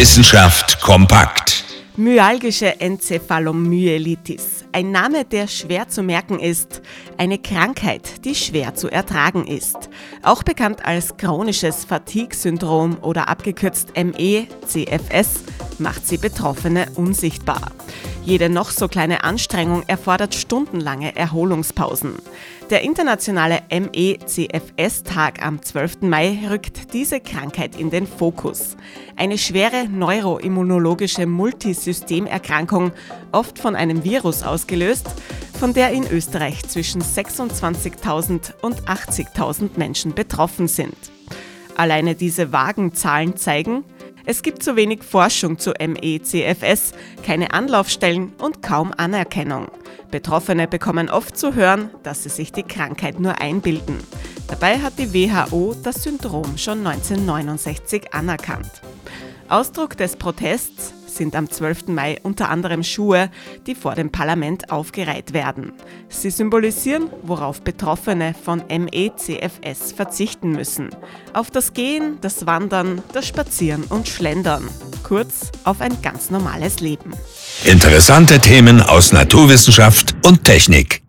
Wissenschaft kompakt. Myalgische Enzephalomyelitis. Ein Name, der schwer zu merken ist. Eine Krankheit, die schwer zu ertragen ist. Auch bekannt als chronisches Fatigue-Syndrom oder abgekürzt ME-CFS, macht sie Betroffene unsichtbar. Jede noch so kleine Anstrengung erfordert stundenlange Erholungspausen. Der internationale MECFS-Tag am 12. Mai rückt diese Krankheit in den Fokus. Eine schwere neuroimmunologische Multisystemerkrankung, oft von einem Virus ausgelöst, von der in Österreich zwischen 26.000 und 80.000 Menschen betroffen sind. Alleine diese vagen Zahlen zeigen, es gibt zu wenig Forschung zu MECFS, keine Anlaufstellen und kaum Anerkennung. Betroffene bekommen oft zu hören, dass sie sich die Krankheit nur einbilden. Dabei hat die WHO das Syndrom schon 1969 anerkannt. Ausdruck des Protests sind am 12. Mai unter anderem Schuhe, die vor dem Parlament aufgereiht werden. Sie symbolisieren, worauf Betroffene von MECFS verzichten müssen. Auf das Gehen, das Wandern, das Spazieren und Schlendern. Kurz auf ein ganz normales Leben. Interessante Themen aus Naturwissenschaft und Technik.